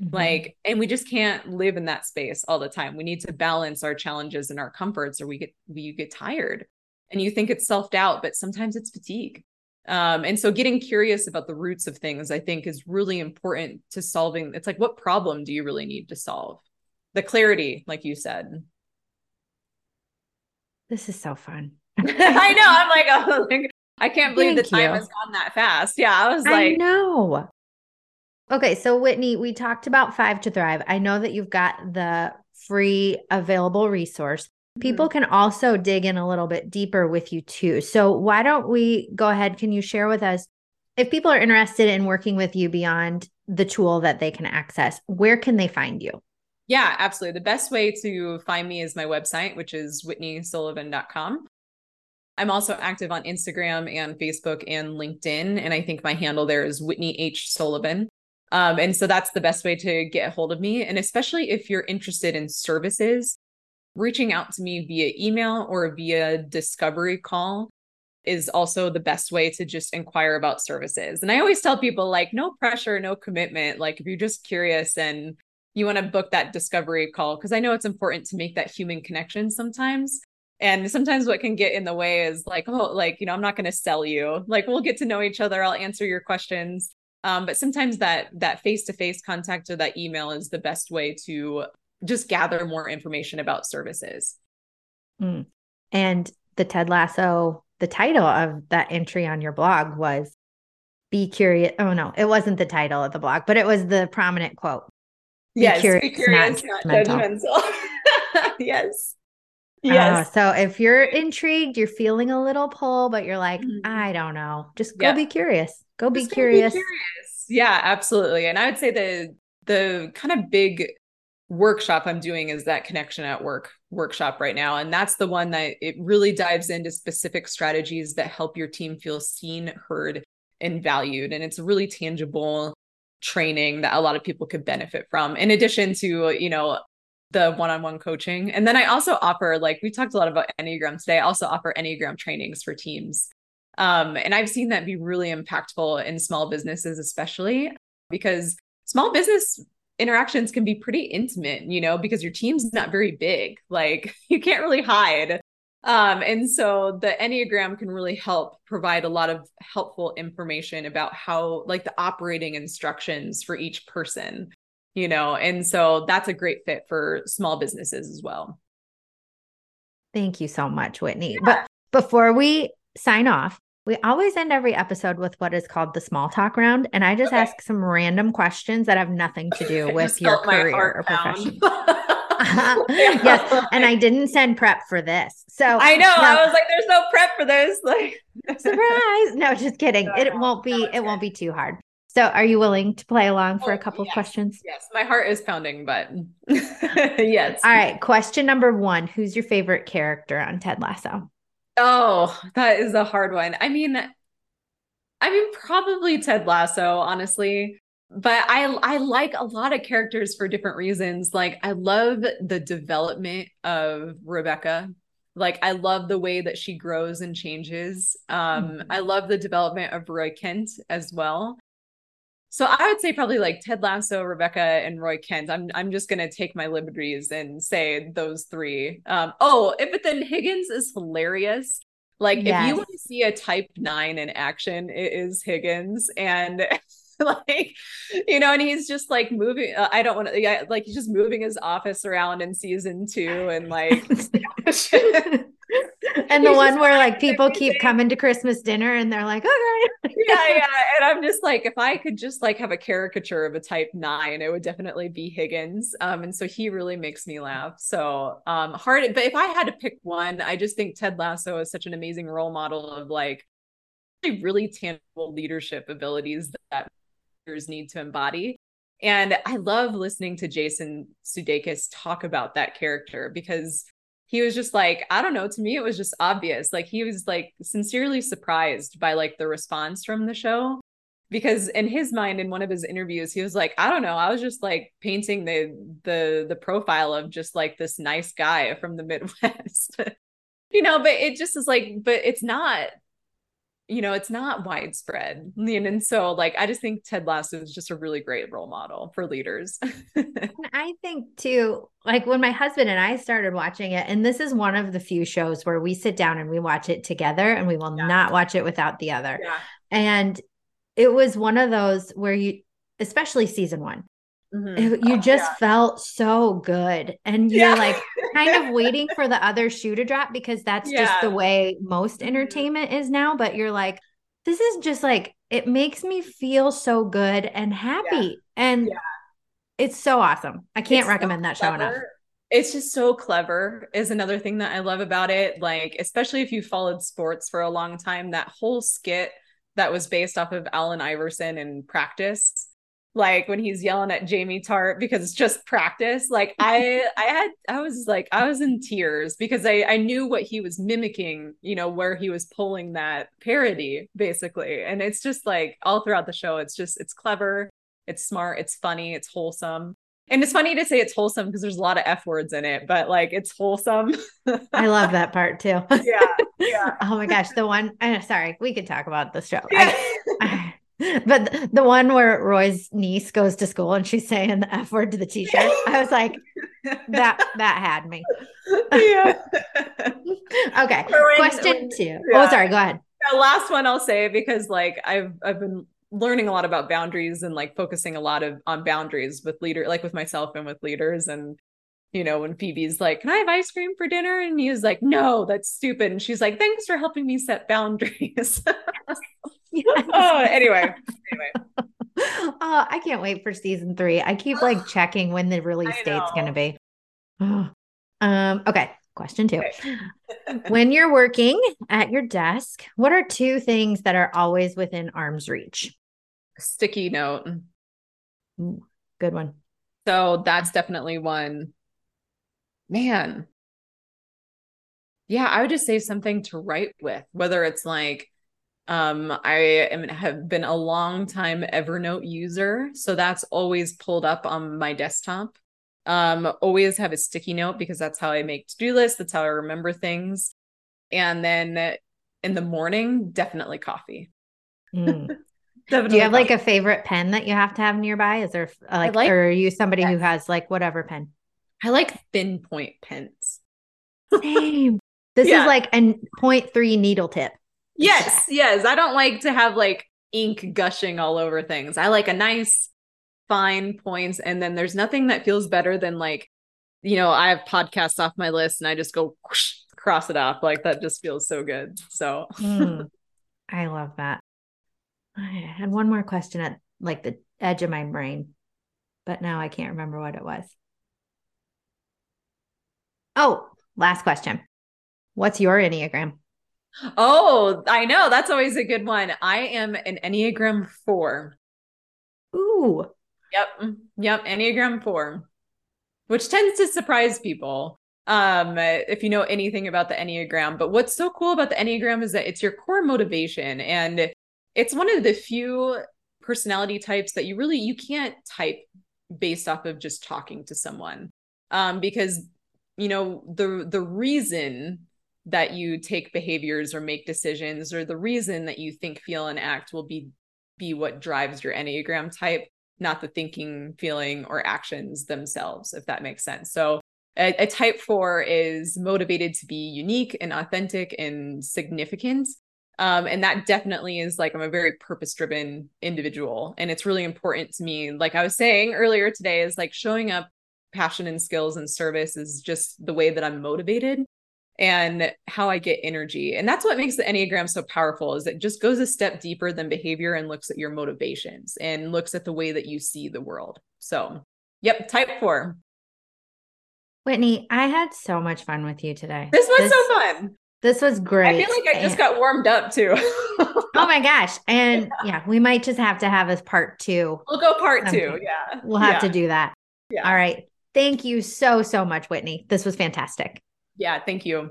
Mm-hmm. Like, and we just can't live in that space all the time. We need to balance our challenges and our comforts, or we get we get tired. And you think it's self doubt, but sometimes it's fatigue. Um, and so getting curious about the roots of things, I think, is really important to solving. It's like, what problem do you really need to solve? The clarity, like you said. This is so fun. I know. I'm like, oh, like, I can't believe Thank the time you. has gone that fast. Yeah. I was like, I know. Okay. So, Whitney, we talked about Five to Thrive. I know that you've got the free available resource. People mm-hmm. can also dig in a little bit deeper with you too. So, why don't we go ahead? Can you share with us if people are interested in working with you beyond the tool that they can access, where can they find you? Yeah, absolutely. The best way to find me is my website, which is whitneysullivan.com. I'm also active on Instagram and Facebook and LinkedIn. And I think my handle there is Whitney H. Sullivan. Um, and so that's the best way to get a hold of me. And especially if you're interested in services, reaching out to me via email or via discovery call is also the best way to just inquire about services. And I always tell people, like, no pressure, no commitment. Like, if you're just curious and you want to book that discovery call, because I know it's important to make that human connection sometimes and sometimes what can get in the way is like oh like you know i'm not going to sell you like we'll get to know each other i'll answer your questions um, but sometimes that that face-to-face contact or that email is the best way to just gather more information about services mm. and the ted lasso the title of that entry on your blog was be curious oh no it wasn't the title of the blog but it was the prominent quote be yes curious, be curious not, not judgmental, judgmental. yes Yes. Uh, so if you're intrigued, you're feeling a little pull, but you're like, mm-hmm. I don't know. Just go yeah. be curious. Go be curious. be curious. Yeah, absolutely. And I would say the the kind of big workshop I'm doing is that connection at work workshop right now. And that's the one that it really dives into specific strategies that help your team feel seen, heard, and valued. And it's really tangible training that a lot of people could benefit from in addition to you know the one-on-one coaching. And then I also offer, like we talked a lot about Enneagram today, I also offer Enneagram trainings for teams. Um, and I've seen that be really impactful in small businesses, especially because small business interactions can be pretty intimate, you know, because your team's not very big. Like you can't really hide. Um, and so the Enneagram can really help provide a lot of helpful information about how, like, the operating instructions for each person you know, and so that's a great fit for small businesses as well. Thank you so much, Whitney. Yeah. But before we sign off, we always end every episode with what is called the small talk round. And I just okay. ask some random questions that have nothing to do with your career or profession. yes. And I didn't send prep for this. So I know. I was like, there's no prep for this. Like surprise. No, just kidding. it won't be, it won't be too hard. So, are you willing to play along for oh, a couple yes. of questions? Yes, my heart is pounding, but yes. All right. Question number one Who's your favorite character on Ted Lasso? Oh, that is a hard one. I mean, I mean, probably Ted Lasso, honestly. But I I like a lot of characters for different reasons. Like I love the development of Rebecca. Like I love the way that she grows and changes. Um, mm-hmm. I love the development of Roy Kent as well. So I would say probably like Ted Lasso, Rebecca, and Roy Kent. I'm I'm just gonna take my liberties and say those three. Um, oh, but then Higgins is hilarious. Like yes. if you want to see a type nine in action, it is Higgins. And like, you know, and he's just like moving. Uh, I don't want to, yeah, like he's just moving his office around in season two and like, and the one where like people keep coming to Christmas dinner and they're like, okay. yeah, yeah. And I'm just like, if I could just like have a caricature of a type nine, it would definitely be Higgins. Um, and so he really makes me laugh. So um hard, but if I had to pick one, I just think Ted Lasso is such an amazing role model of like really tangible leadership abilities that need to embody. And I love listening to Jason Sudeikis talk about that character because he was just like i don't know to me it was just obvious like he was like sincerely surprised by like the response from the show because in his mind in one of his interviews he was like i don't know i was just like painting the the the profile of just like this nice guy from the midwest you know but it just is like but it's not you know, it's not widespread. And, and so like I just think Ted Lasso is just a really great role model for leaders. and I think too, like when my husband and I started watching it, and this is one of the few shows where we sit down and we watch it together and we will yeah. not watch it without the other. Yeah. And it was one of those where you especially season one Mm-hmm. you oh, just yeah. felt so good. And you're yeah. like kind of waiting for the other shoe to drop because that's yeah. just the way most mm-hmm. entertainment is now. But you're like, this is just like, it makes me feel so good and happy. And it's so awesome. I can't it's recommend so that show enough. It's just so clever, is another thing that I love about it. Like, especially if you followed sports for a long time, that whole skit that was based off of Allen Iverson and practice like when he's yelling at Jamie Tartt because it's just practice. Like I I had I was like I was in tears because I I knew what he was mimicking, you know, where he was pulling that parody basically. And it's just like all throughout the show it's just it's clever, it's smart, it's funny, it's wholesome. And it's funny to say it's wholesome because there's a lot of F words in it, but like it's wholesome. I love that part too. Yeah. Yeah. oh my gosh. The one, uh, sorry, we could talk about the show. Yeah. I, I, but the one where Roy's niece goes to school and she's saying the F word to the teacher, I was like, that that had me. Yeah. okay. When, Question when, two. Yeah. Oh, sorry. Go ahead. The last one I'll say because like I've I've been learning a lot about boundaries and like focusing a lot of on boundaries with leader like with myself and with leaders and you know when Phoebe's like can I have ice cream for dinner and he's like no that's stupid and she's like thanks for helping me set boundaries Yes. oh, anyway. Anyway. Oh, I can't wait for season three. I keep like checking when the release date's going to be. um, okay. Question two. Okay. when you're working at your desk, what are two things that are always within arm's reach? Sticky note. Ooh, good one. So that's definitely one. Man. Yeah, I would just say something to write with, whether it's like um, I am have been a long time Evernote user, so that's always pulled up on my desktop. Um, always have a sticky note because that's how I make to-do lists, that's how I remember things. And then in the morning, definitely coffee. Mm. definitely Do you have coffee. like a favorite pen that you have to have nearby? Is there like, like or are you somebody yes. who has like whatever pen? I like thin point pens. Same. This yeah. is like a 0.3 needle tip. Yes, yes. I don't like to have like ink gushing all over things. I like a nice fine points and then there's nothing that feels better than like you know, I have podcasts off my list and I just go whoosh, cross it off. Like that just feels so good. So mm, I love that. I had one more question at like the edge of my brain, but now I can't remember what it was. Oh, last question. What's your Enneagram? Oh, I know. That's always a good one. I am an Enneagram 4. Ooh. Yep. Yep, Enneagram 4. Which tends to surprise people um if you know anything about the Enneagram, but what's so cool about the Enneagram is that it's your core motivation and it's one of the few personality types that you really you can't type based off of just talking to someone. Um because you know the the reason that you take behaviors or make decisions or the reason that you think feel and act will be be what drives your enneagram type not the thinking feeling or actions themselves if that makes sense so a, a type 4 is motivated to be unique and authentic and significant Um, and that definitely is like I'm a very purpose driven individual. And it's really important to me. Like I was saying earlier today, is like showing up passion and skills and service is just the way that I'm motivated and how I get energy. And that's what makes the Enneagram so powerful is it just goes a step deeper than behavior and looks at your motivations and looks at the way that you see the world. So, yep, type 4. Whitney, I had so much fun with you today. This was this, so fun. This was great. I feel like I just got warmed up too. oh my gosh. And yeah. yeah. we might just have to have as part two. We'll go part two. Yeah. We'll have yeah. to do that. Yeah. All right. Thank you so, so much, Whitney. This was fantastic. Yeah. Thank you.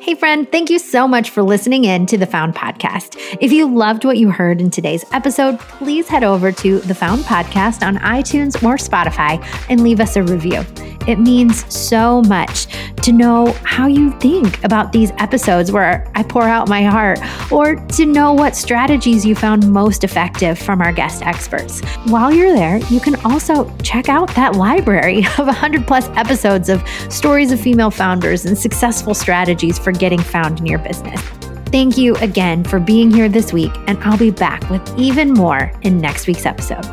Hey, friend, thank you so much for listening in to the Found Podcast. If you loved what you heard in today's episode, please head over to the Found Podcast on iTunes or Spotify and leave us a review. It means so much to know how you think about these episodes where I pour out my heart, or to know what strategies you found most effective from our guest experts. While you're there, you can also check out that library of 100 plus episodes of stories of female founders and successful strategies for getting found in your business. Thank you again for being here this week, and I'll be back with even more in next week's episode.